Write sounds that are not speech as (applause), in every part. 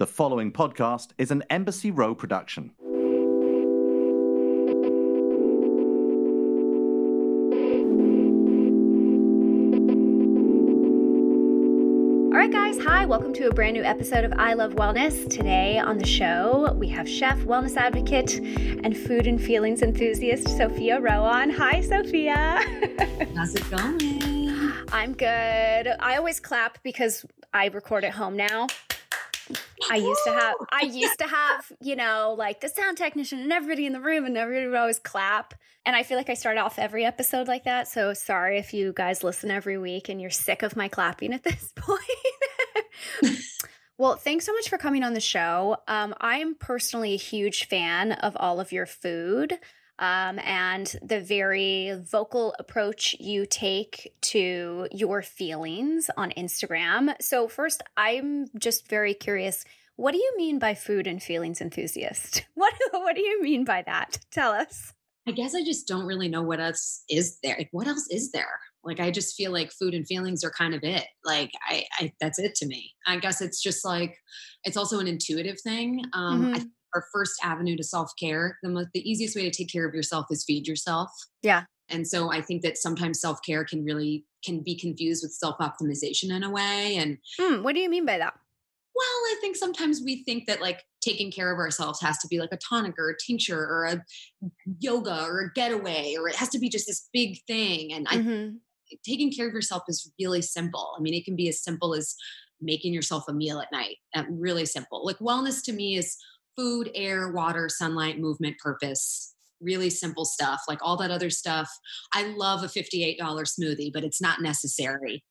The following podcast is an Embassy Row production. All right, guys. Hi. Welcome to a brand new episode of I Love Wellness. Today on the show, we have chef, wellness advocate, and food and feelings enthusiast Sophia Rowan. Hi, Sophia. (laughs) How's it going? I'm good. I always clap because I record at home now. I used to have I used to have, you know, like the sound technician and everybody in the room and everybody would always clap. And I feel like I start off every episode like that. So sorry if you guys listen every week and you're sick of my clapping at this (laughs) point. well, thanks so much for coming on the show. Um, I'm personally a huge fan of all of your food um, and the very vocal approach you take to your feelings on Instagram. So, first, I'm just very curious. What do you mean by food and feelings enthusiast? (laughs) What what do you mean by that? Tell us. I guess I just don't really know what else is there. Like, what else is there? Like, I just feel like food and feelings are kind of it. Like, I, I that's it to me. I guess it's just like it's also an intuitive thing. Um, mm-hmm. Our first avenue to self care. The most, the easiest way to take care of yourself is feed yourself. Yeah. And so I think that sometimes self care can really can be confused with self optimization in a way. And hmm, what do you mean by that? Well, I think sometimes we think that like taking care of ourselves has to be like a tonic or a tincture or a yoga or a getaway, or it has to be just this big thing. And mm-hmm. I taking care of yourself is really simple. I mean, it can be as simple as making yourself a meal at night. Uh, really simple. Like wellness to me is food, air, water, sunlight, movement, purpose. Really simple stuff. Like all that other stuff. I love a $58 smoothie, but it's not necessary.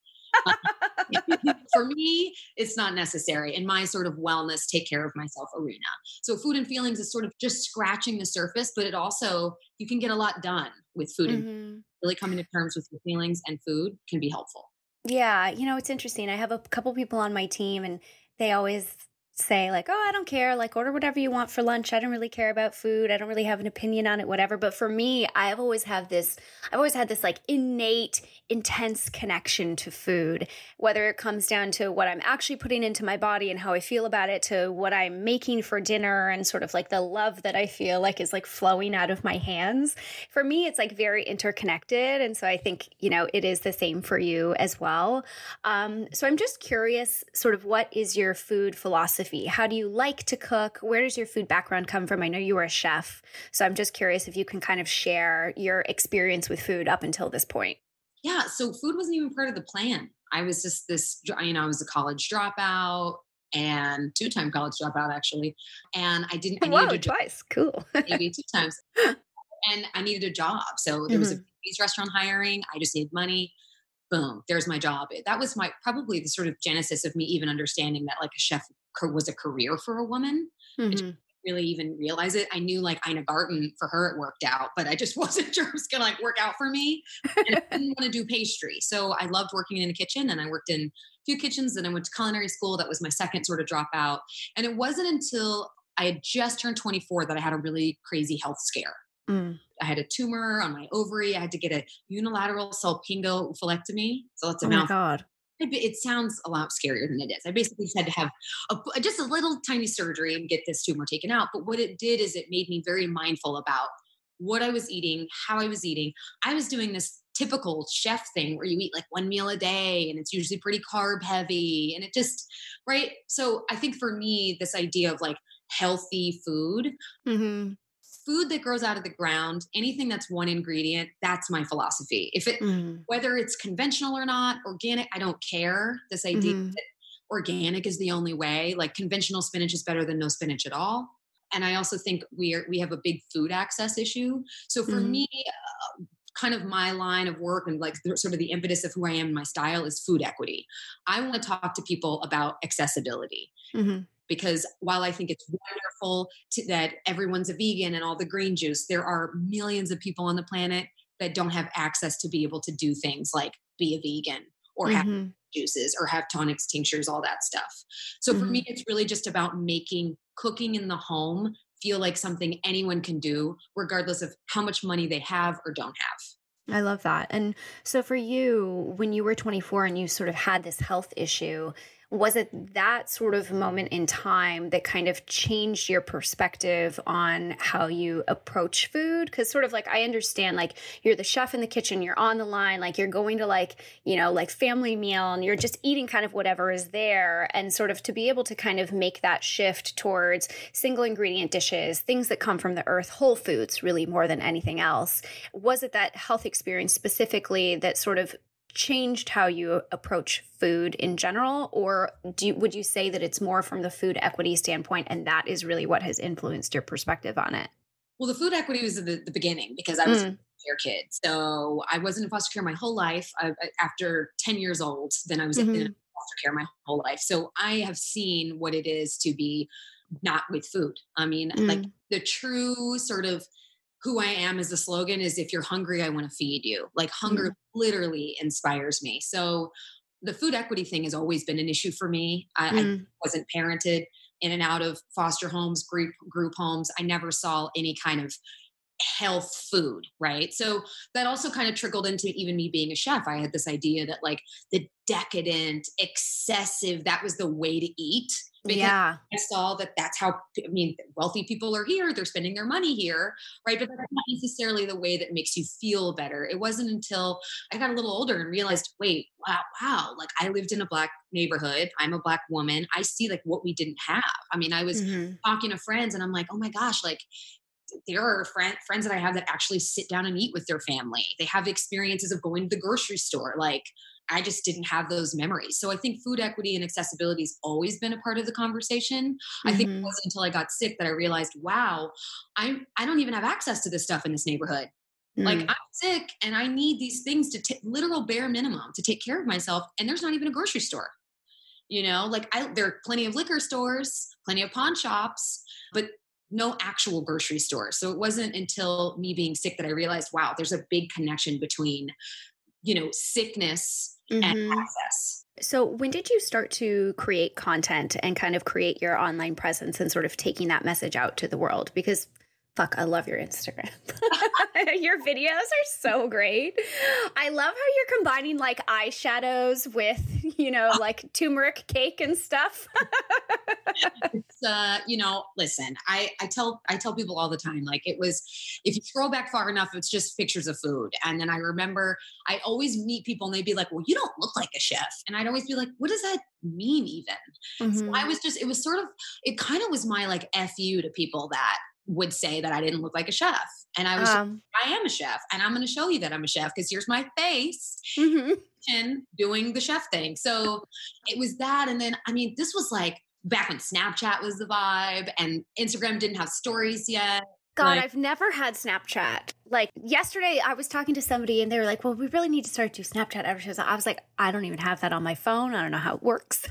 (laughs) for me, it's not necessary in my sort of wellness, take care of myself arena. So, food and feelings is sort of just scratching the surface, but it also, you can get a lot done with food mm-hmm. and really coming to terms with your feelings and food can be helpful. Yeah. You know, it's interesting. I have a couple people on my team and they always say like, "Oh, I don't care. Like order whatever you want for lunch. I don't really care about food. I don't really have an opinion on it whatever." But for me, I've always have this I've always had this like innate intense connection to food, whether it comes down to what I'm actually putting into my body and how I feel about it to what I'm making for dinner and sort of like the love that I feel like is like flowing out of my hands. For me, it's like very interconnected and so I think, you know, it is the same for you as well. Um, so I'm just curious sort of what is your food philosophy philosophy? How do you like to cook? Where does your food background come from? I know you were a chef, so I'm just curious if you can kind of share your experience with food up until this point. Yeah, so food wasn't even part of the plan. I was just this, you know, I was a college dropout and two-time college dropout actually, and I didn't. I (laughs) Whoa, needed a twice, cool. maybe two times, (laughs) and I needed a job. So there mm-hmm. was a mm-hmm. restaurant hiring. I just needed money boom there's my job that was my probably the sort of genesis of me even understanding that like a chef was a career for a woman. Mm-hmm. really even realize it. I knew like Ina Garten for her it worked out, but I just (laughs) wasn't sure it was gonna like work out for me. And I didn't want to do pastry. So I loved working in a kitchen and I worked in a few kitchens and I went to culinary school. That was my second sort of dropout. And it wasn't until I had just turned 24 that I had a really crazy health scare. Mm. I had a tumor on my ovary. I had to get a unilateral salpingo-oophorectomy. So that's a oh mouth. God it sounds a lot scarier than it is. I basically just had to have a, just a little tiny surgery and get this tumor taken out. But what it did is it made me very mindful about what I was eating, how I was eating. I was doing this typical chef thing where you eat like one meal a day and it's usually pretty carb heavy. And it just, right? So I think for me, this idea of like healthy food mm-hmm food that grows out of the ground, anything that's one ingredient, that's my philosophy. If it, mm. whether it's conventional or not, organic, I don't care. This idea mm-hmm. that organic is the only way, like conventional spinach is better than no spinach at all. And I also think we are, we have a big food access issue. So for mm. me, uh, kind of my line of work and like the, sort of the impetus of who I am, my style is food equity. I want to talk to people about accessibility. Mm-hmm because while I think it's wonderful to, that everyone's a vegan and all the green juice, there are millions of people on the planet that don't have access to be able to do things like be a vegan or mm-hmm. have juices or have tonics, tinctures, all that stuff. So mm-hmm. for me, mm-hmm. it's really just about making cooking in the home feel like something anyone can do, regardless of how much money they have or don't have. I love that. And so for you, when you were 24 and you sort of had this health issue, was it that sort of moment in time that kind of changed your perspective on how you approach food? Because sort of like i understand like you're the chef in the kitchen you're on the line like you're going to like you know like family meal and you're just eating kind of whatever is there. And sort of to be able to kind of make that shift towards single ingredient dishes things that come from the earth whole foods really more than anything else. Was it that health experience specifically that sort of changed how you approach food in general or do you, would you say that it's more from the food equity standpoint and that is really what has influenced your perspective on it well the food equity was the, the beginning because i was mm. a care kid so i wasn't in foster care my whole life I, after 10 years old then i was mm-hmm. in foster care my whole life so i have seen what it is to be not with food i mean mm. like the true sort of who I am as a slogan is if you're hungry, I want to feed you. Like hunger mm. literally inspires me. So the food equity thing has always been an issue for me. I, mm. I wasn't parented in and out of foster homes, group group homes. I never saw any kind of health food, right? So that also kind of trickled into even me being a chef. I had this idea that like the decadent, excessive, that was the way to eat. Yeah. I saw that that's how, I mean, wealthy people are here, they're spending their money here, right? But that's not necessarily the way that makes you feel better. It wasn't until I got a little older and realized, wait, wow, wow, like I lived in a black neighborhood. I'm a black woman. I see like what we didn't have. I mean, I was mm-hmm. talking to friends and I'm like, oh my gosh, like there are friend, friends that I have that actually sit down and eat with their family. They have experiences of going to the grocery store. Like I just didn't have those memories. So I think food equity and accessibility has always been a part of the conversation. Mm-hmm. I think it mm-hmm. wasn't until I got sick that I realized, wow, I'm I don't even have access to this stuff in this neighborhood. Mm. Like I'm sick and I need these things to t- literal bare minimum to take care of myself, and there's not even a grocery store. You know, like I, there are plenty of liquor stores, plenty of pawn shops, but no actual grocery store. So it wasn't until me being sick that I realized, wow, there's a big connection between, you know, sickness mm-hmm. and. So, when did you start to create content and kind of create your online presence and sort of taking that message out to the world? Because Fuck, I love your Instagram. (laughs) your videos are so great. I love how you're combining like eyeshadows with, you know, (laughs) like turmeric cake and stuff. it's uh, you know, listen, I I tell I tell people all the time like it was if you scroll back far enough it's just pictures of food. And then I remember I always meet people and they'd be like, "Well, you don't look like a chef." And I'd always be like, "What does that mean even?" Mm-hmm. So I was just it was sort of it kind of was my like fu to people that would say that I didn't look like a chef. And I was, um, I am a chef, and I'm going to show you that I'm a chef because here's my face mm-hmm. and doing the chef thing. So it was that. And then, I mean, this was like back when Snapchat was the vibe and Instagram didn't have stories yet. God, like, I've never had Snapchat. Like yesterday, I was talking to somebody and they were like, "Well, we really need to start to Snapchat advertising." I was like, "I don't even have that on my phone. I don't know how it works."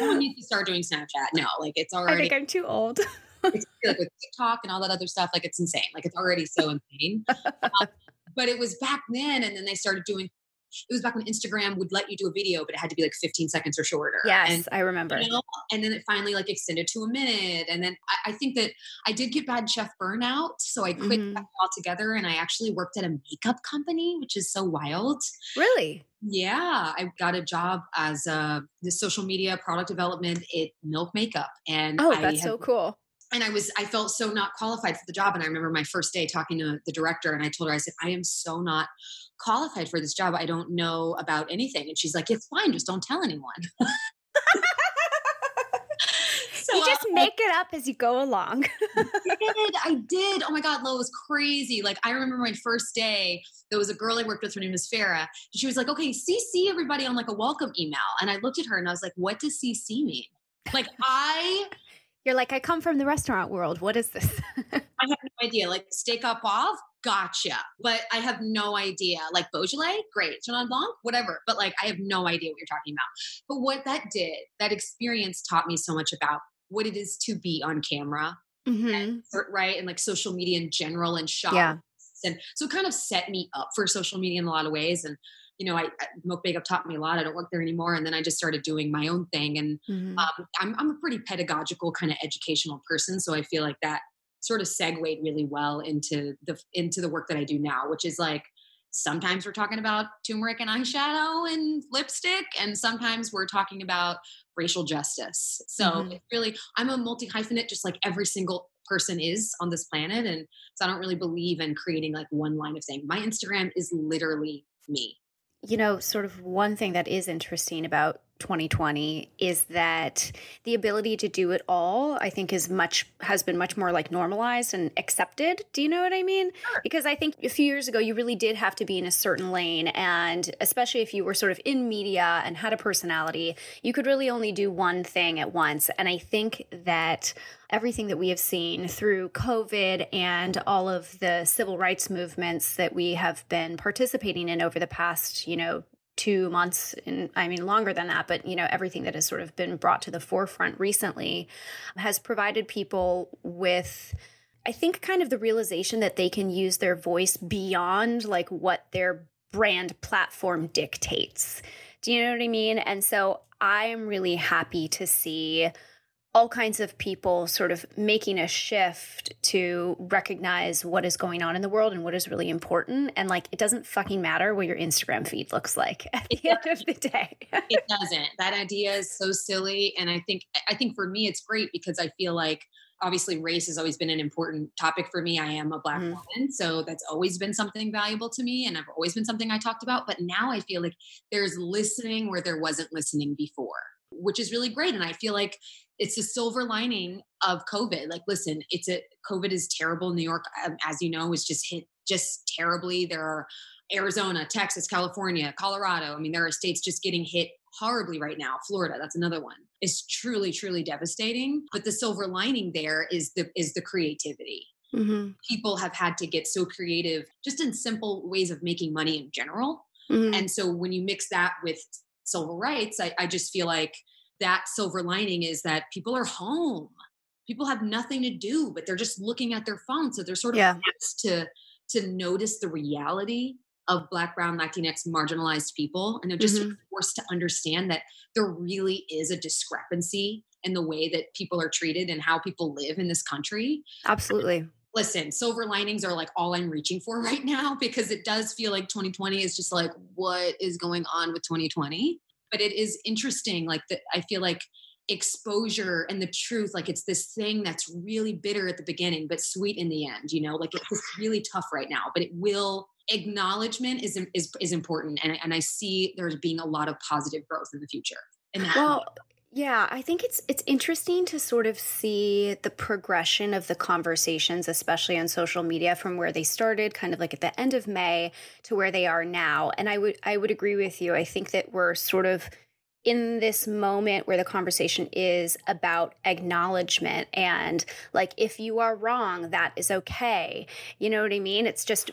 I (laughs) need to start doing Snapchat. No, like it's already. I think I'm too old (laughs) (laughs) it's like with TikTok and all that other stuff, like it's insane. Like it's already so insane. (laughs) Um, but it was back then, and then they started doing. It was back when Instagram would let you do a video, but it had to be like 15 seconds or shorter. Yes, and, I remember. You know, and then it finally like extended to a minute. And then I, I think that I did get bad chef burnout, so I quit mm-hmm. altogether. And I actually worked at a makeup company, which is so wild. Really? Yeah, I got a job as a the social media product development at Milk Makeup, and oh, that's had, so cool and I was I felt so not qualified for the job. And I remember my first day talking to the director, and I told her I said I am so not qualified for this job. I don't know about anything. And she's like, "It's fine, just don't tell anyone." (laughs) so, you just uh, make it up as you go along. I (laughs) did. I did. Oh my God, Lo was crazy. Like I remember my first day, there was a girl I worked with, her name was Farah. She was like, okay, CC everybody on like a welcome email. And I looked at her and I was like, what does CC mean? Like I you're like, I come from the restaurant world. What is this? (laughs) I have no idea. Like steak up off, gotcha. But I have no idea. Like Beaujolais, great. Chenin Blanc, whatever. But like, I have no idea what you're talking about. But what that did, that experience taught me so much about what it is to be on camera, mm-hmm. and, right? And like social media in general and shop. Yeah. And so it kind of set me up for social media in a lot of ways. And you know, I, Milk Makeup taught me a lot. I don't work there anymore. And then I just started doing my own thing. And mm-hmm. um, I'm, I'm a pretty pedagogical kind of educational person. So I feel like that sort of segued really well into the, into the work that I do now, which is like sometimes we're talking about turmeric and eyeshadow and lipstick, and sometimes we're talking about racial justice. So mm-hmm. it's really, I'm a multi hyphenate, just like every single person is on this planet. And so I don't really believe in creating like one line of saying, my Instagram is literally me. You know, sort of one thing that is interesting about 2020 is that the ability to do it all i think is much has been much more like normalized and accepted. Do you know what i mean? Sure. because i think a few years ago you really did have to be in a certain lane and especially if you were sort of in media and had a personality you could really only do one thing at once. And i think that everything that we have seen through covid and all of the civil rights movements that we have been participating in over the past you know two months and i mean longer than that but you know everything that has sort of been brought to the forefront recently has provided people with i think kind of the realization that they can use their voice beyond like what their brand platform dictates. Do you know what i mean? And so i am really happy to see all kinds of people sort of making a shift to recognize what is going on in the world and what is really important. And like, it doesn't fucking matter what your Instagram feed looks like at the end of the day. it doesn't. That idea is so silly. And I think, I think for me, it's great because I feel like obviously race has always been an important topic for me. I am a black mm. woman, so that's always been something valuable to me and I've always been something I talked about, but now I feel like there's listening where there wasn't listening before, which is really great and I feel like it's a silver lining of COVID. Like, listen, it's a COVID is terrible. New York, um, as you know, is just hit just terribly. There are Arizona, Texas, California, Colorado. I mean, there are states just getting hit horribly right now. Florida, that's another one. It's truly, truly devastating. But the silver lining there is the is the creativity. Mm-hmm. People have had to get so creative just in simple ways of making money in general. Mm-hmm. And so when you mix that with civil rights, I, I just feel like that silver lining is that people are home. People have nothing to do, but they're just looking at their phone. So they're sort of yeah. asked to to notice the reality of Black, Brown, Latinx, marginalized people, and they're just mm-hmm. forced to understand that there really is a discrepancy in the way that people are treated and how people live in this country. Absolutely. Listen, silver linings are like all I'm reaching for (laughs) right now because it does feel like 2020 is just like, what is going on with 2020? But it is interesting like that i feel like exposure and the truth like it's this thing that's really bitter at the beginning but sweet in the end you know? Like it's really tough right now but it will acknowledgement is is, is important and, and i see there's being a lot of positive growth in the future. Well yeah, I think it's it's interesting to sort of see the progression of the conversations, especially on social media, from where they started, kind of like at the end of May, to where they are now. And I would I would agree with you. I think that we're sort of in this moment where the conversation is about acknowledgement and like if you are wrong that is okay you know what i mean it's just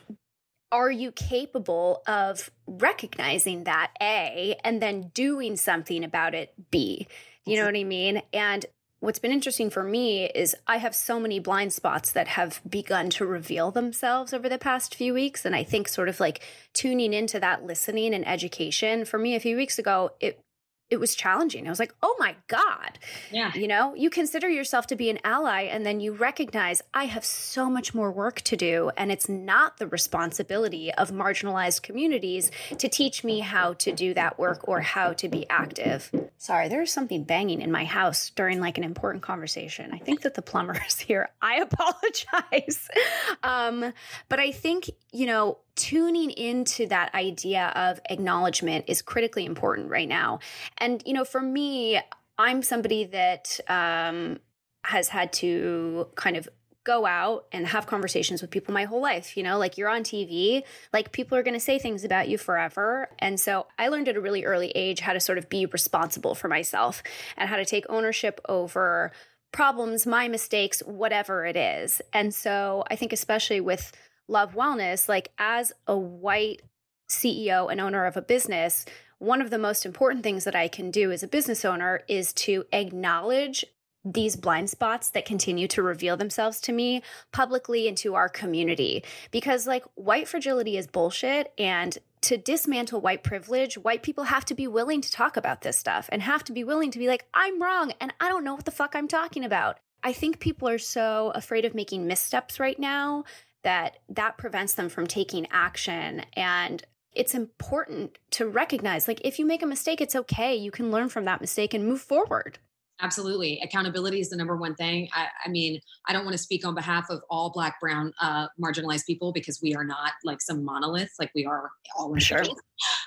are you capable of recognizing that a and then doing something about it b you know what I mean? And what's been interesting for me is I have so many blind spots that have begun to reveal themselves over the past few weeks. And I think sort of like tuning into that listening and education for me a few weeks ago, it it was challenging. I was like, oh my God. Yeah. You know, you consider yourself to be an ally, and then you recognize I have so much more work to do. And it's not the responsibility of marginalized communities to teach me how to do that work or how to be active. Sorry, there's something banging in my house during like an important conversation. I think that the plumber (laughs) is here. I apologize. (laughs) um, but I think, you know, tuning into that idea of acknowledgement is critically important right now. And, you know, for me, I'm somebody that um, has had to kind of go out and have conversations with people my whole life. You know, like you're on TV, like people are going to say things about you forever. And so I learned at a really early age how to sort of be responsible for myself and how to take ownership over problems, my mistakes, whatever it is. And so I think, especially with Love Wellness, like as a white CEO and owner of a business, one of the most important things that I can do as a business owner is to acknowledge these blind spots that continue to reveal themselves to me publicly and to our community. Because, like, white fragility is bullshit. And to dismantle white privilege, white people have to be willing to talk about this stuff and have to be willing to be like, I'm wrong and I don't know what the fuck I'm talking about. I think people are so afraid of making missteps right now that that prevents them from taking action and it's important to recognize like if you make a mistake it's okay you can learn from that mistake and move forward Absolutely. Accountability is the number one thing. I, I, mean, I don't want to speak on behalf of all Black, Brown, uh, marginalized people because we are not like some monolith, like we are all in sure.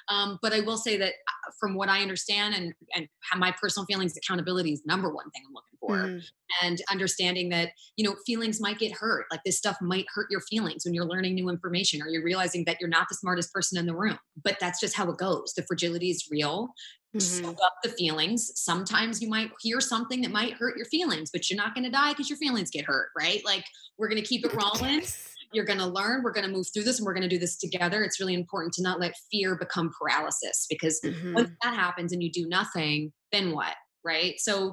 Um, but I will say that uh, from what I understand and, and my personal feelings, accountability is number one thing I'm looking for. Mm. And understanding that, you know, feelings might get hurt. Like this stuff might hurt your feelings when you're learning new information or you're realizing that you're not the smartest person in the room. But that's just how it goes. The fragility is real. Mm-hmm. Up the feelings. Sometimes you might hear something that might hurt your feelings, but you're not going to die because your feelings get hurt, right? Like we're going to keep it rolling. Yes. You're going to learn. We're going to move through this and we're going to do this together. It's really important to not let fear become paralysis because mm-hmm. once that happens and you do nothing, then what? Right. So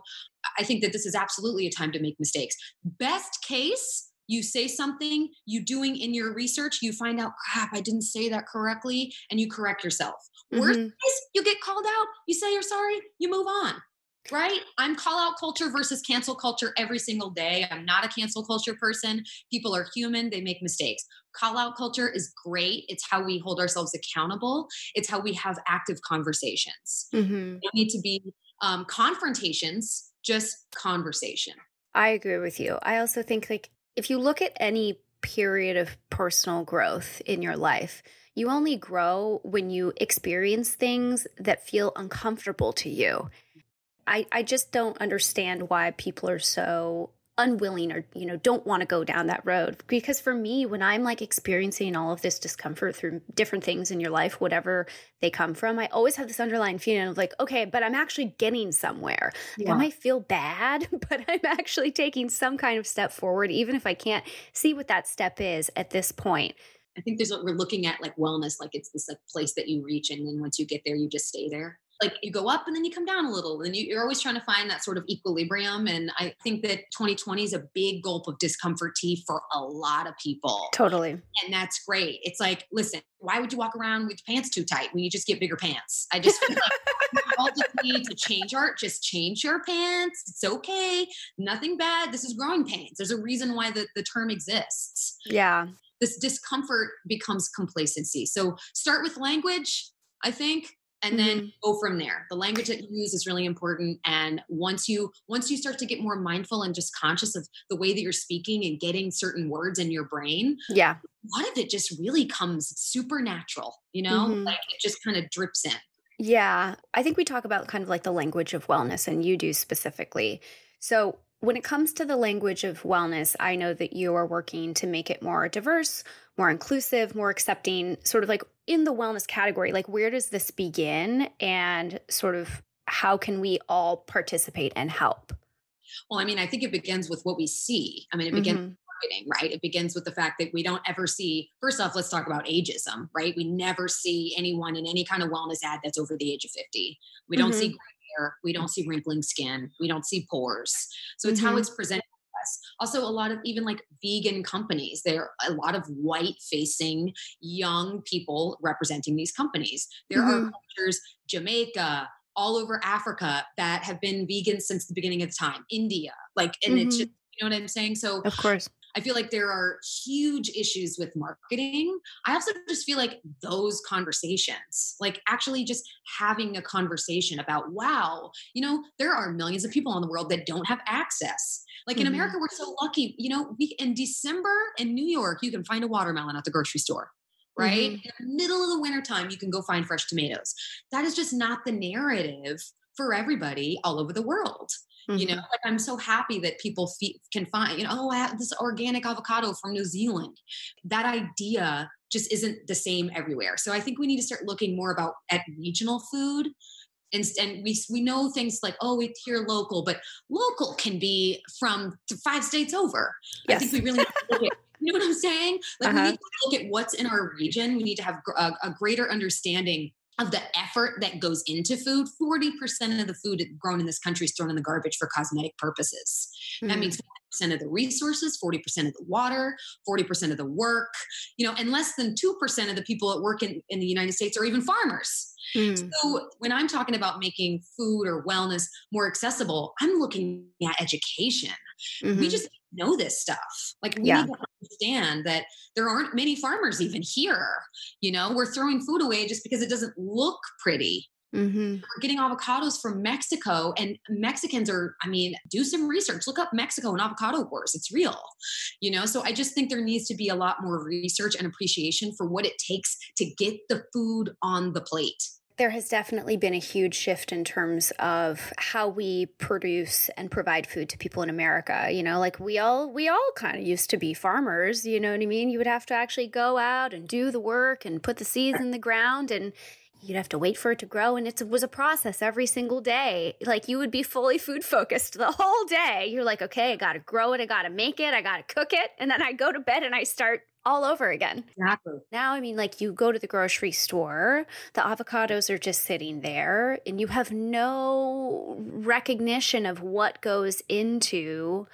I think that this is absolutely a time to make mistakes. Best case, you say something, you doing in your research, you find out, crap, I didn't say that correctly, and you correct yourself. Mm-hmm. Worst case, you get called out, you say you're sorry, you move on. Right? I'm call out culture versus cancel culture every single day. I'm not a cancel culture person. People are human, they make mistakes. Call out culture is great. It's how we hold ourselves accountable, it's how we have active conversations. Mm-hmm. need to be um, confrontations, just conversation. I agree with you. I also think like if you look at any period of personal growth in your life, you only grow when you experience things that feel uncomfortable to you. I, I just don't understand why people are so unwilling or you know don't want to go down that road. Because for me when i'm like experiencing all of this discomfort through different things in your life whatever they come from i always have this underlying feeling of like okay but i'm actually getting somewhere. Yeah. i might feel bad? (laughs) But i'm actually taking some kind of step forward even if i can't see what that step is at this point. I think there's what we're looking at like wellness like it's this like place that you reach and then once you get there you just stay there like you go up and then you come down a little and you, are always trying to find that sort of equilibrium and i think that 2020 is a big gulp of discomfort tea for a lot of people. Totally. And that's great. It's like listen why would you walk around with pants too tight when you just get bigger pants? I just feel like (laughs) all just need to change art just change your pants. It's okay. Nothing bad. This is growing pains. There's a reason why the, the term exists. Yeah. This discomfort becomes complacency. So start with language i think and then mm-hmm. go from there. The language that you use is really important and once you once you start to get more mindful and just conscious of the way that you're speaking and getting certain words in your brain yeah. a lot of it just really comes supernatural you know? Mm-hmm. like it just kind of drips in. Yeah. I think we talk about kind of like the language of wellness and you do specifically. So when it comes to the language of wellness, I know that you are working to make it more diverse, more inclusive, more accepting, sort of like in the wellness category. Like, where does this begin and sort of how can we all participate and help? Well, I mean, I think it begins with what we see. I mean, it begins mm-hmm marketing, right? It begins with the fact that we don't ever see, first off, let's talk about ageism, right? We never see anyone in any kind of wellness ad that's over the age of 50. We don't mm-hmm. see gray hair. We don't see wrinkling skin. We don't see pores. So it's mm-hmm. how it's presented also, a lot of even like vegan companies, there are a lot of white facing young people representing these companies. There mm-hmm. are cultures, Jamaica, all over Africa that have been vegan since the beginning of time, India, like, and mm-hmm. it's just, you know what I'm saying? So, of course. I feel like there are huge issues with marketing. I also just feel like those conversations, like actually just having a conversation about, wow, you know, there are millions of people in the world that don't have access. Like in mm-hmm. America, we're so lucky. You know, we, in December in New York, you can find a watermelon at the grocery store right? Mm-hmm. In the middle of the wintertime, you can go find fresh tomatoes. That is just not the narrative for everybody all over the world. Mm-hmm. You know, like I'm so happy that people fe- can find, you know, oh, I have this organic avocado from New Zealand. That idea just isn't the same everywhere. So I think we need to start looking more about at regional food. And, and we we know things like oh it's here local, but local can be from five states over. Yes. I think we really look at (laughs) you know what I'm saying? Like uh-huh. we need to look at what's in our region. We need to have a, a greater understanding of the effort that goes into food, 40% of the food grown in this country is thrown in the garbage for cosmetic purposes. Mm-hmm. That means 40% hmm. of the resources, 40% of the water, 40% of the work, you know, and less than 2% of the people that work in, in the United States are even farmers. Mm. So when I'm talking about making food or wellness more accessible, I'm looking at education. Mm-hmm. We just know this stuff. Like we yeah. need to understand that there aren't many farmers even here. You know, we're throwing food away just because it doesn't look pretty. Mm-hmm. We're getting avocados from Mexico, and Mexicans are, I mean, do some research. Look up Mexico and avocado wars. It's real, you know? So I just think there needs to be a lot more research and appreciation for what it takes to get the food on the plate there has definitely been a huge shift in terms of how we produce and provide food to people in America. You know, like we all we all kind of used to be farmers, you know what I mean? You would have to actually go out and do the work and put the seeds in the ground and you'd have to wait for it to grow and it was a process every single day like you would be fully food focused the whole day you're like okay i gotta grow it i gotta make it i gotta cook it and then i go to bed and i start all over again. Exactly. Now, I mean, like you go to the grocery store, the avocados are just sitting there, and you have no recognition of what goes into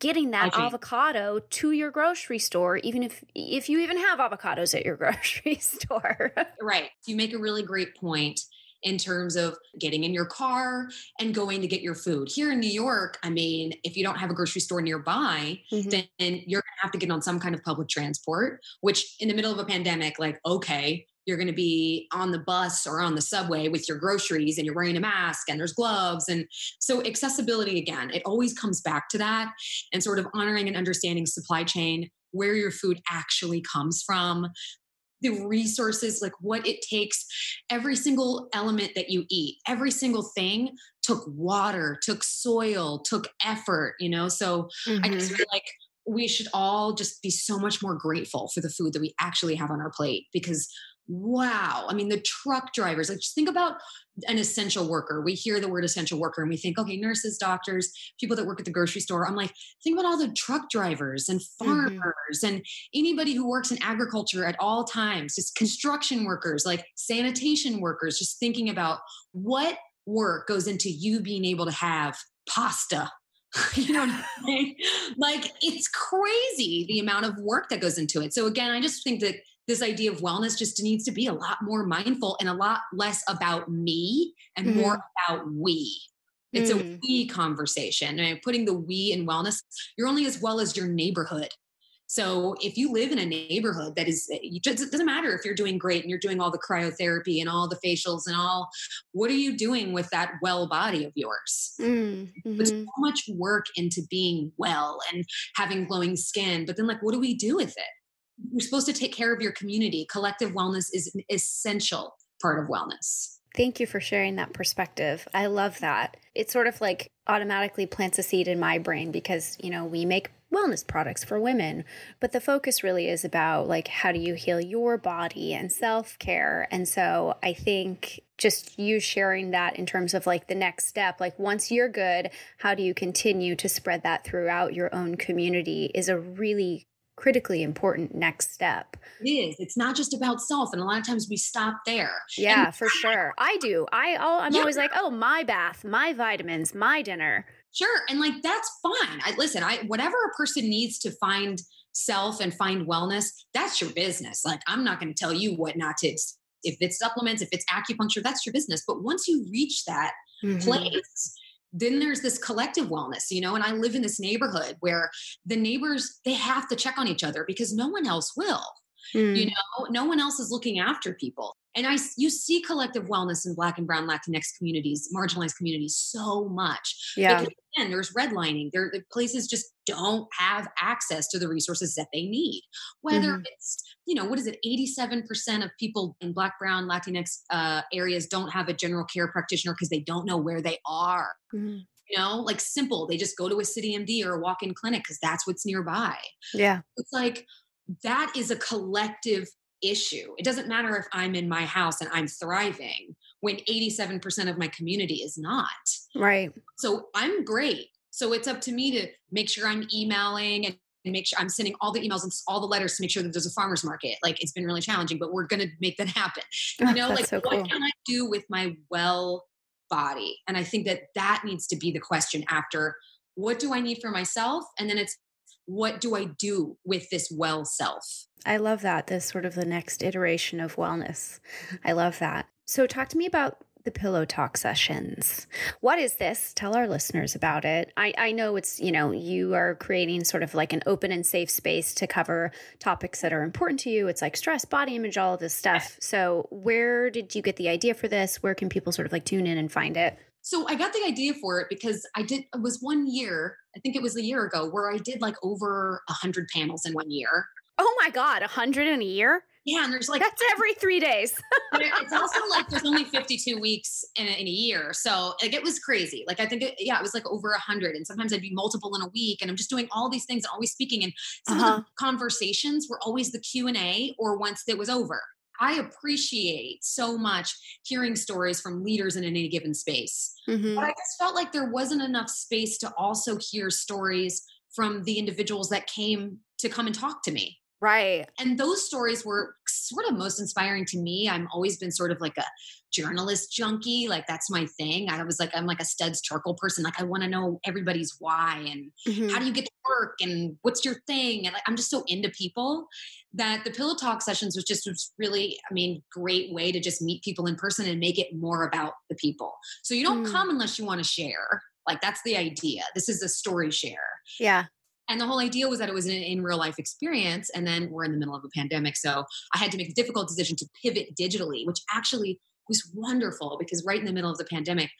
getting that avocado to your grocery store even if if you even have avocados at your (laughs) grocery store right you make a really great point in terms of getting in your car and going to get your food. Here in New York, I mean, if you don't have a grocery store nearby, mm-hmm. then you're going to have to get on some kind of public transport, which in the middle of a pandemic, like, okay, you're going to be on the bus or on the subway with your groceries and you're wearing a mask and there's gloves. And so, accessibility again, it always comes back to that and sort of honoring and understanding supply chain, where your food actually comes from, the resources, like what it takes. Every single element that you eat, every single thing took water, took soil, took effort, you know? So mm-hmm. I just mm-hmm. feel like we should all just be so much more grateful for the food that we actually have on our plate because wow. I mean, the truck drivers, like just think about an essential worker. We hear the word essential worker and we think, okay, nurses, doctors, people that work at the grocery store. I'm like, think about all the truck drivers and mm-hmm. farmers mm-hmm. and anybody who works in agriculture at all times, just construction workers, like sanitation workers, just thinking about what work goes into you being able to have pasta (laughs) you know what I mean? like it's crazy the amount of work that goes into it so again i just think that this idea of wellness just needs to be a lot more mindful and a lot less about me and mm-hmm. more about we. It's mm. a we conversation. And putting the we in wellness, you're only as well as your neighborhood. So if you live in a neighborhood that is, it doesn't matter if you're doing great and you're doing all the cryotherapy and all the facials and all, what are you doing with that well body of yours? Mm-hmm. Put so much work into being well and having glowing skin, but then like, what do we do with it? You're supposed to take care of your community. Collective wellness is an essential part of wellness. Thank you for sharing that perspective. I love that. It sort of like automatically plants a seed in my brain because, you know, we make wellness products for women, but the focus really is about like how do you heal your body and self-care. And so I think just you sharing that in terms of like the next step, like once you're good, how do you continue to spread that throughout your own community is a really critically important next step. It is. It's not just about self, and a lot of times we stop there. Yeah, and- for sure. I do. I oh, I'm yeah. always like, oh, my bath, my vitamins, my dinner. Sure, and like that's fine. I listen. I whatever a person needs to find self and find wellness, that's your business. Like I'm not going to tell you what not to. If it's supplements, if it's acupuncture, that's your business. But once you reach that mm-hmm. place then there's this collective wellness you know and i live in this neighborhood where the neighbors they have to check on each other because no one else will mm. you know no one else is looking after people and i you see collective wellness in black and brown latinx communities marginalized communities so much yeah again there's redlining there the places just don't have access to the resources that they need whether mm. it's you know, what is it? 87% of people in Black, Brown, Latinx uh, areas don't have a general care practitioner because they don't know where they are. Mm-hmm. You know, like simple. They just go to a city MD or a walk in clinic because that's what's nearby. Yeah. It's like that is a collective issue. It doesn't matter if I'm in my house and I'm thriving when 87% of my community is not. Right. So I'm great. So it's up to me to make sure I'm emailing and make sure I'm sending all the emails and all the letters to make sure that there's a farmer's market. Like it's been really challenging, but we're going to make that happen. (laughs) You know, like so cool. what can I do with my well body? And I think that that needs to be the question after what do I need for myself? And then it's what do I do with this well self? I love that. This sort of the next iteration of wellness. I love that. So talk to me about the Pillow Talk sessions. What is this? Tell our listeners about it. I, I know it's, you know, you are creating sort of like an open and safe space to cover topics that are important to you. It's like stress, body image, all of this stuff. So, where did you get the idea for this? Where can people sort of like tune in and find it? So I got the idea for it because I did it was one year, I think it was a year ago, where I did like over a hundred panels in one year. Oh my God, a hundred in a year? Yeah, and there's like that's every three days. (laughs) it's also like there's only 52 weeks in a, in a year, so like it was crazy. Like I think it, yeah, it was like over a hundred, and sometimes I'd be multiple in a week, and I'm just doing all these things, always speaking, and some uh-huh. of the conversations were always the Q and A or once it was over. I appreciate so much hearing stories from leaders in any given space. Mm-hmm. But I just felt like there wasn't enough space to also hear stories from the individuals that came to come and talk to me. Right. And those stories were sort of most inspiring to me. I've always been sort of like a journalist junkie. Like that's my thing. I was like, I'm like a Studs Terkel person. Like I want to know everybody's why and mm-hmm. how do you get to work and what's your thing? And like, I'm just so into people that the pillow talk sessions was just was really, I mean, great way to just meet people in person and make it more about the people. So you don't mm. come unless you want to share. Like that's the idea. This is a story share. Yeah. And the whole idea was that it was an in real life experience. And then we're in the middle of a pandemic. So I had to make a difficult decision to pivot digitally, which actually was wonderful because right in the middle of the pandemic,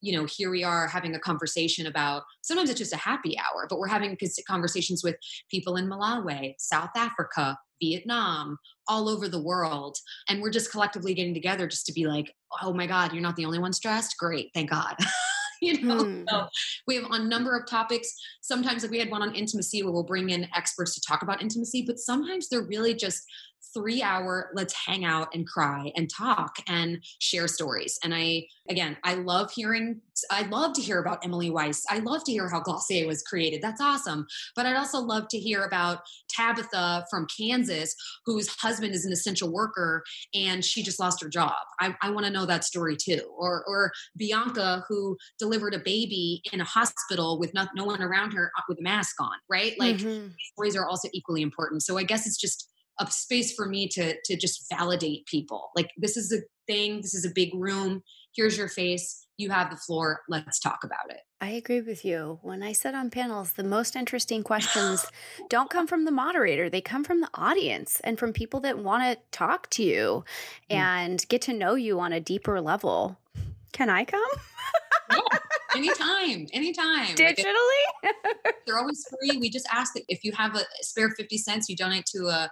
you know, here we are having a conversation about sometimes it's just a happy hour, but we're having conversations with people in Malawi, South Africa, Vietnam, all over the world. And we're just collectively getting together just to be like, oh my God, you're not the only one stressed? Great, thank God. (laughs) (laughs) you know hmm. so we have a number of topics sometimes like we had one on intimacy where we'll bring in experts to talk about intimacy but sometimes they're really just three hour let's hang out and cry and talk and share stories. And i again i love hearing i love to hear about emily weiss. I love to hear how glossier was created. That's awesome. But i'd also love to hear about tabitha from kansas whose husband is an essential worker and she just lost her job. I, I want to know that story too. Or or bianca who delivered a baby in a hospital with no, no one around her uh, with a mask on right? Like mm-hmm. stories are also equally important. So i guess it's just a space for me to to just validate people. Like this is a thing this is a big room here's your face you have the floor let's talk about it. I agree with you. When i sit on panels the most interesting (laughs) questions don't come from the moderator they come from the audience and from people that want to talk to you mm. and get to know you on a deeper level. Can i come? Yeah, (laughs) anytime anytime. Digitally? Like they're always free. We just ask that if you have a spare 50 cents you donate to a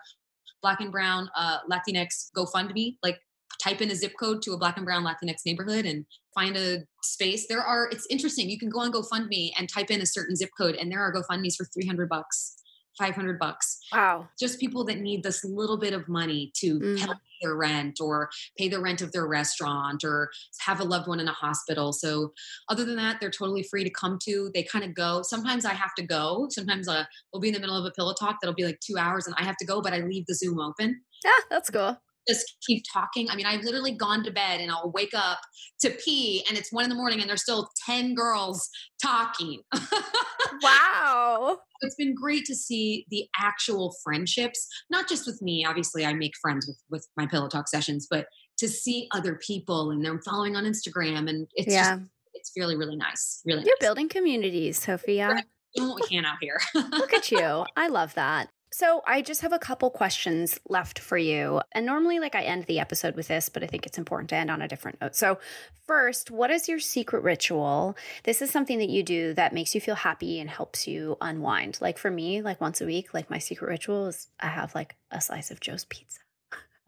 black and brown uh, Latinx GoFundMe. Like type in a zip code to a black and brown Latinx neighborhood and find a space. There are, it's interesting. You can go on GoFundMe and type in a certain zip code and there are GoFundMe's for 300 bucks. 500 bucks. Wow. Just people that need this little bit of money to mm. pay their rent or pay the rent of their restaurant or have a loved one in a hospital. So, other than that, they're totally free to come to. They kind of go. Sometimes I have to go. Sometimes uh, we'll be in the middle of a pillow talk that'll be like two hours and I have to go, but I leave the Zoom open. Yeah, that's cool just keep talking. I mean, I've literally gone to bed and I'll wake up to pee and it's one in the morning and there's still 10 girls talking. (laughs) wow. It's been great to see the actual friendships, not just with me. Obviously, I make friends with, with my pillow talk sessions, but to see other people and they're following on Instagram and it's yeah. just, it's really, really nice. Really You're nice. building communities, Sophia. Doing what we can out here. Look at you. (laughs) I love that. So, I just have a couple questions left for you. And normally, like, I end the episode with this, but I think it's important to end on a different note. So, first, what is your secret ritual? This is something that you do that makes you feel happy and helps you unwind. Like, for me, like, once a week, like, my secret ritual is I have like a slice of Joe's pizza.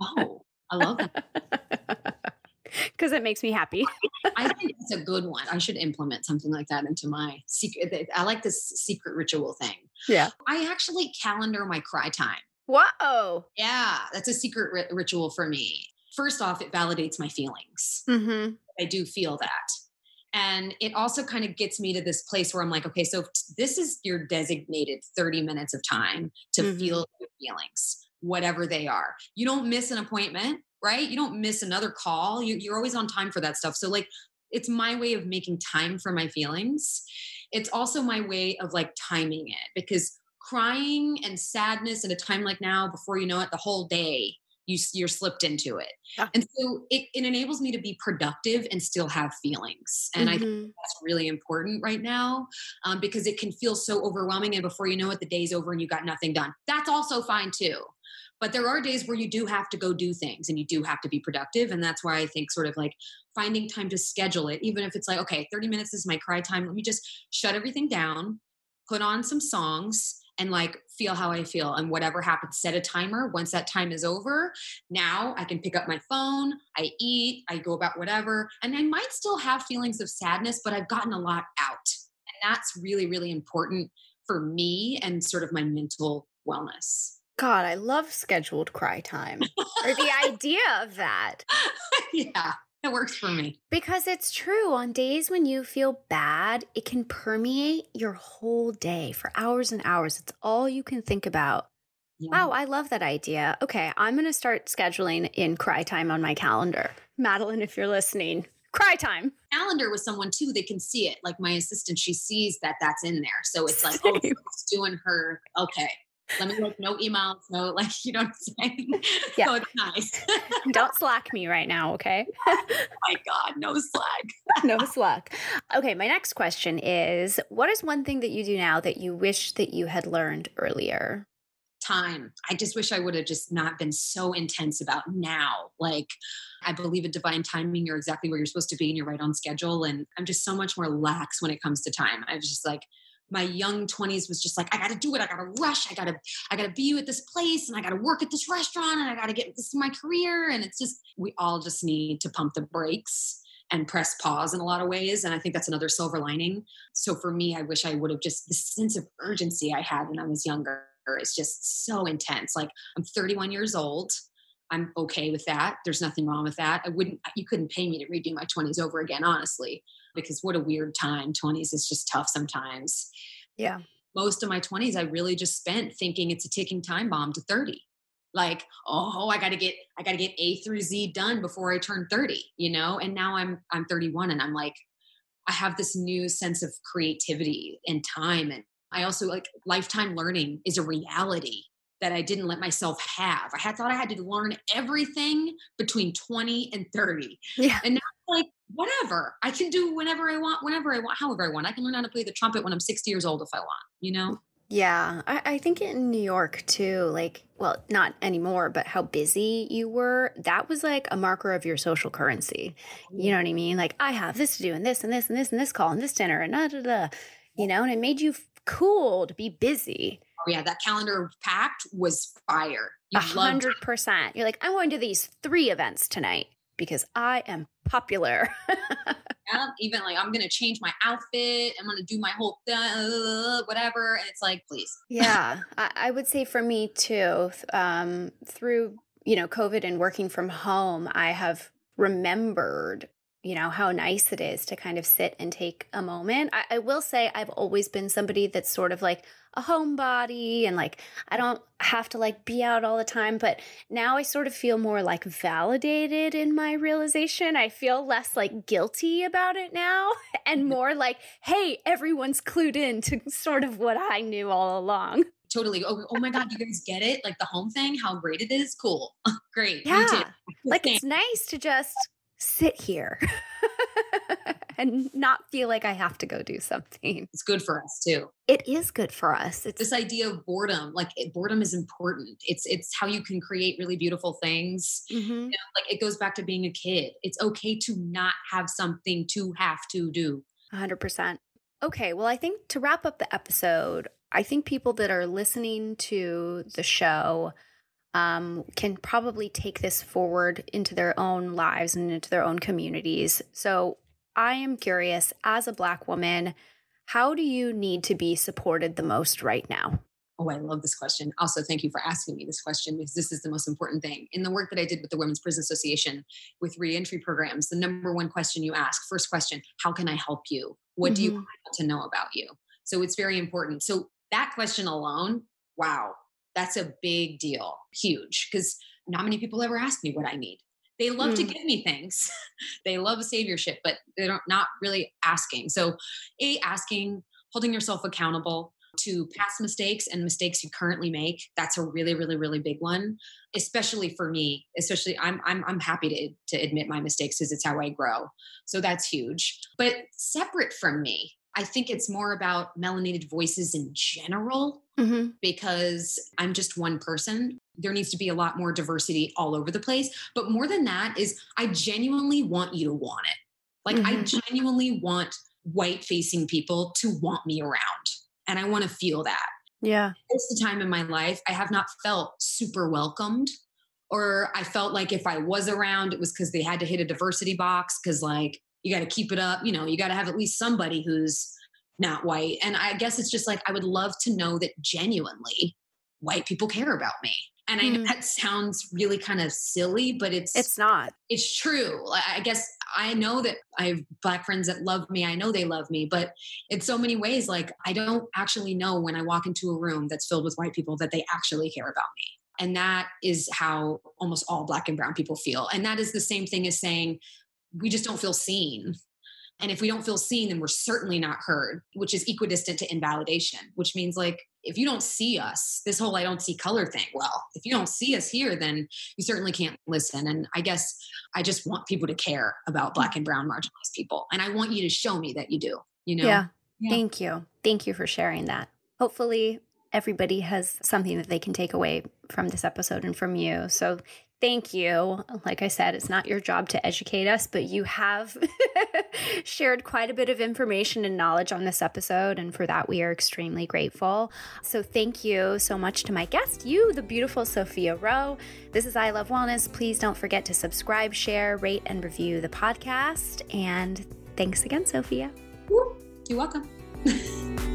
Oh, I love that. (laughs) (laughs) because it makes me happy. I (laughs) think it's a good one. I should implement something like that into my secret. I like this secret ritual thing. Yeah. I actually calendar my cry time. Whoa. Yeah, that's a secret ri- ritual for me. First off, it validates my feelings. Mm-hmm. I do feel that. And it also kind of gets me to this place where I'm like, okay, so this is your designated 30 minutes of time to mm-hmm. feel your feelings, whatever they are. You don't miss an appointment right? You don't miss another call. You, you're always on time for that stuff. So, like, it's my way of making time for my feelings. It's also my way of like timing it because crying and sadness at a time like now, before you know it, the whole day you you're slipped into it Yeah. and so it, it enables me to be productive and still have feelings and i think Mhm. that's really important right now um, because it can feel so overwhelming and before you know it the day's over and you got nothing done that's also fine too but there are days where you do have to go do things and you do have to be productive and that's why i think sort of like finding time to schedule it even if it's like okay 30 minutes is my cry time let me just shut everything down put on some songs and like feel how I feel and whatever happens, set a timer. Once that time is over, now I can pick up my phone, I eat, I go about whatever. And I might still have feelings of sadness, but I've gotten a lot out. And that's really, really important for me and sort of my mental wellness. God, I love scheduled cry time or the (laughs) idea of that. yeah, it works for me. Because it's true. On days when you feel bad, it can permeate your whole day for hours and hours. It's all you can think about. Yeah. Wow, I love that idea. Okay, I'm going to start scheduling in cry time on my calendar. Madeline, if you're listening, cry time. calendar with someone too they can see it. Like my assistant, she sees that that's in there. So it's like, (laughs) oh, it's doing her. Okay. Let me like no emails, no (laughs) like you know what I'm saying? (laughs) Yeah. So it's nice. (laughs) Don't slack me right now, okay? Oh my God, no slack. no slack. Okay, my next question is what is one thing that you do now that you wish that you had learned earlier? Time. I just wish I would have just not been so intense about now. Like I believe in divine timing. You're exactly where you're supposed to be and you're right on schedule. And I'm just so much more lax when it comes to time. I was just like, my young 20s was just like, I gotta do it. I gotta rush. I gotta, I gotta be at this place and I gotta work at this restaurant and I gotta get this in my career. And it's just, we all just need to pump the brakes and press pause in a lot of ways. And I think that's another silver lining. So for me, I wish I would have just the sense of urgency I had when I was younger is just so intense. Like I'm 31 years old. I'm okay with that. There's nothing wrong with that. I wouldn't, you couldn't pay me to redo my 20s over again, honestly, because what a weird time. 20s is just tough sometimes. Yeah. Most of my 20s, I really just spent thinking it's a ticking time bomb to 30. Like, oh, I gotta get, I gotta get A through Z done before I turn 30, you know? And now I'm, I'm 31 and I'm like, I have this new sense of creativity and time. And I also like lifetime learning is a reality that I didn't let myself have. I had thought I had to learn everything between 20 and 30. Yeah. And now like, whatever. I can do whenever I want, whenever I want, however I want. I can learn how to play the trumpet when I'm 60 years old if I want, you know? Yeah, I, I think in New York too, like, well, not anymore, but how busy you were, that was like a marker of your social currency. You know what I mean? Like, I have this to do and this and this and this and this call and this dinner and da da da, you know, and it made you cool to be busy. Oh, yeah, that calendar packed was fire. A hundred percent. You're like, I'm going to these three events tonight because I am popular. (laughs) yeah, even like I'm gonna change my outfit. I'm gonna do my whole uh, whatever, and it's like, please, yeah, I, I would say for me too. Um, through you know COVID and working from home, I have remembered you know how nice it is to kind of sit and take a moment. I, I will say I've always been somebody that's sort of like a homebody and like I don't have to like be out all the time, but now I sort of feel more like validated in my realization. I feel less like guilty about it now (laughs) and mm-hmm. more like, hey, everyone's clued in to sort of what I knew all along. totally. Oh, oh my god, you guys get it? Like the home thing, how great it is. Cool, (laughs) great. Yeah. too. (laughs) Like it's nice to just sit here (laughs) and not feel like I have to go do something. it's good for us too. It is good for us. It's This idea of boredom, like it, boredom is important. It's it's how you can create really beautiful things. Mhm. You know, like it goes back to being a kid. It's okay to not have something to have to do. 100%. Okay, well, I think to wrap up the episode, I think people that are listening to the show um, can probably take this forward into their own lives and into their own communities. So I am curious, as a Black woman, how do you need to be supported the most right now? Oh, I love this question. Also, thank you for asking me this question because this is the most important thing. In the work that I did with the Women's Prison Association with reentry programs, the number one question you ask, first question, how can I help you? What do you Mhm. want to know about you? So it's very important. So that question alone, wow, that's a big deal, huge, because not many people ever ask me what I need. They love to Mm. give me things. (laughs) they love saviorship, but they're not really asking. So, A, asking, holding yourself accountable. to past mistakes and mistakes you currently make. That's a really, really, really big one, especially for me. Especially, I'm I'm I'm happy to to admit my mistakes because it's how I grow. So that's huge. But separate from me, I think it's more about melanated voices in general mm-hmm. because I'm just one person. There needs to be a lot more diversity all over the place. But more than that, is I genuinely want you to want it. Like, mm-hmm. I genuinely want white facing people to want me around. And I want to feel that. Yeah. It's the time in my life I have not felt super welcomed. Or I felt like if I was around, it was because they had to hit a diversity box because, like, you got to keep it up. You know, you got to have at least somebody who's not white. And I guess it's just like, I would love to know that genuinely white people care about me. And I know mm. that sounds really kind of silly, but it's it's not. It's true. I guess I know that I have black friends that love me. I know they love me, but in so many ways, like I don't actually know when I walk into a room that's filled with white people that they actually care about me. And that is how almost all black and brown people feel. And that is the same thing as saying we just don't feel seen. And if we don't feel seen, then we're certainly not heard, which is equidistant to invalidation, which means like if you don't see us, this whole I don't see color thing, well, if you don't see us here, then you certainly can't listen. And I guess I just want people to care about black and brown marginalized people. And I want you to show me that you do, you know? Yeah. yeah. Thank you. Thank you for sharing that. Hopefully, everybody has something that they can take away from this episode and from you. So thank you. Like I said, it's not your job to educate us, but you have (laughs) shared quite a bit of information and knowledge on this episode. And for that, we are extremely grateful. So thank you so much to my guest, you, the beautiful Sophia Roe. This is I Love Wellness. Please don't forget to subscribe, share, rate, and review the podcast. And thanks again, Sophia. You're welcome. (laughs)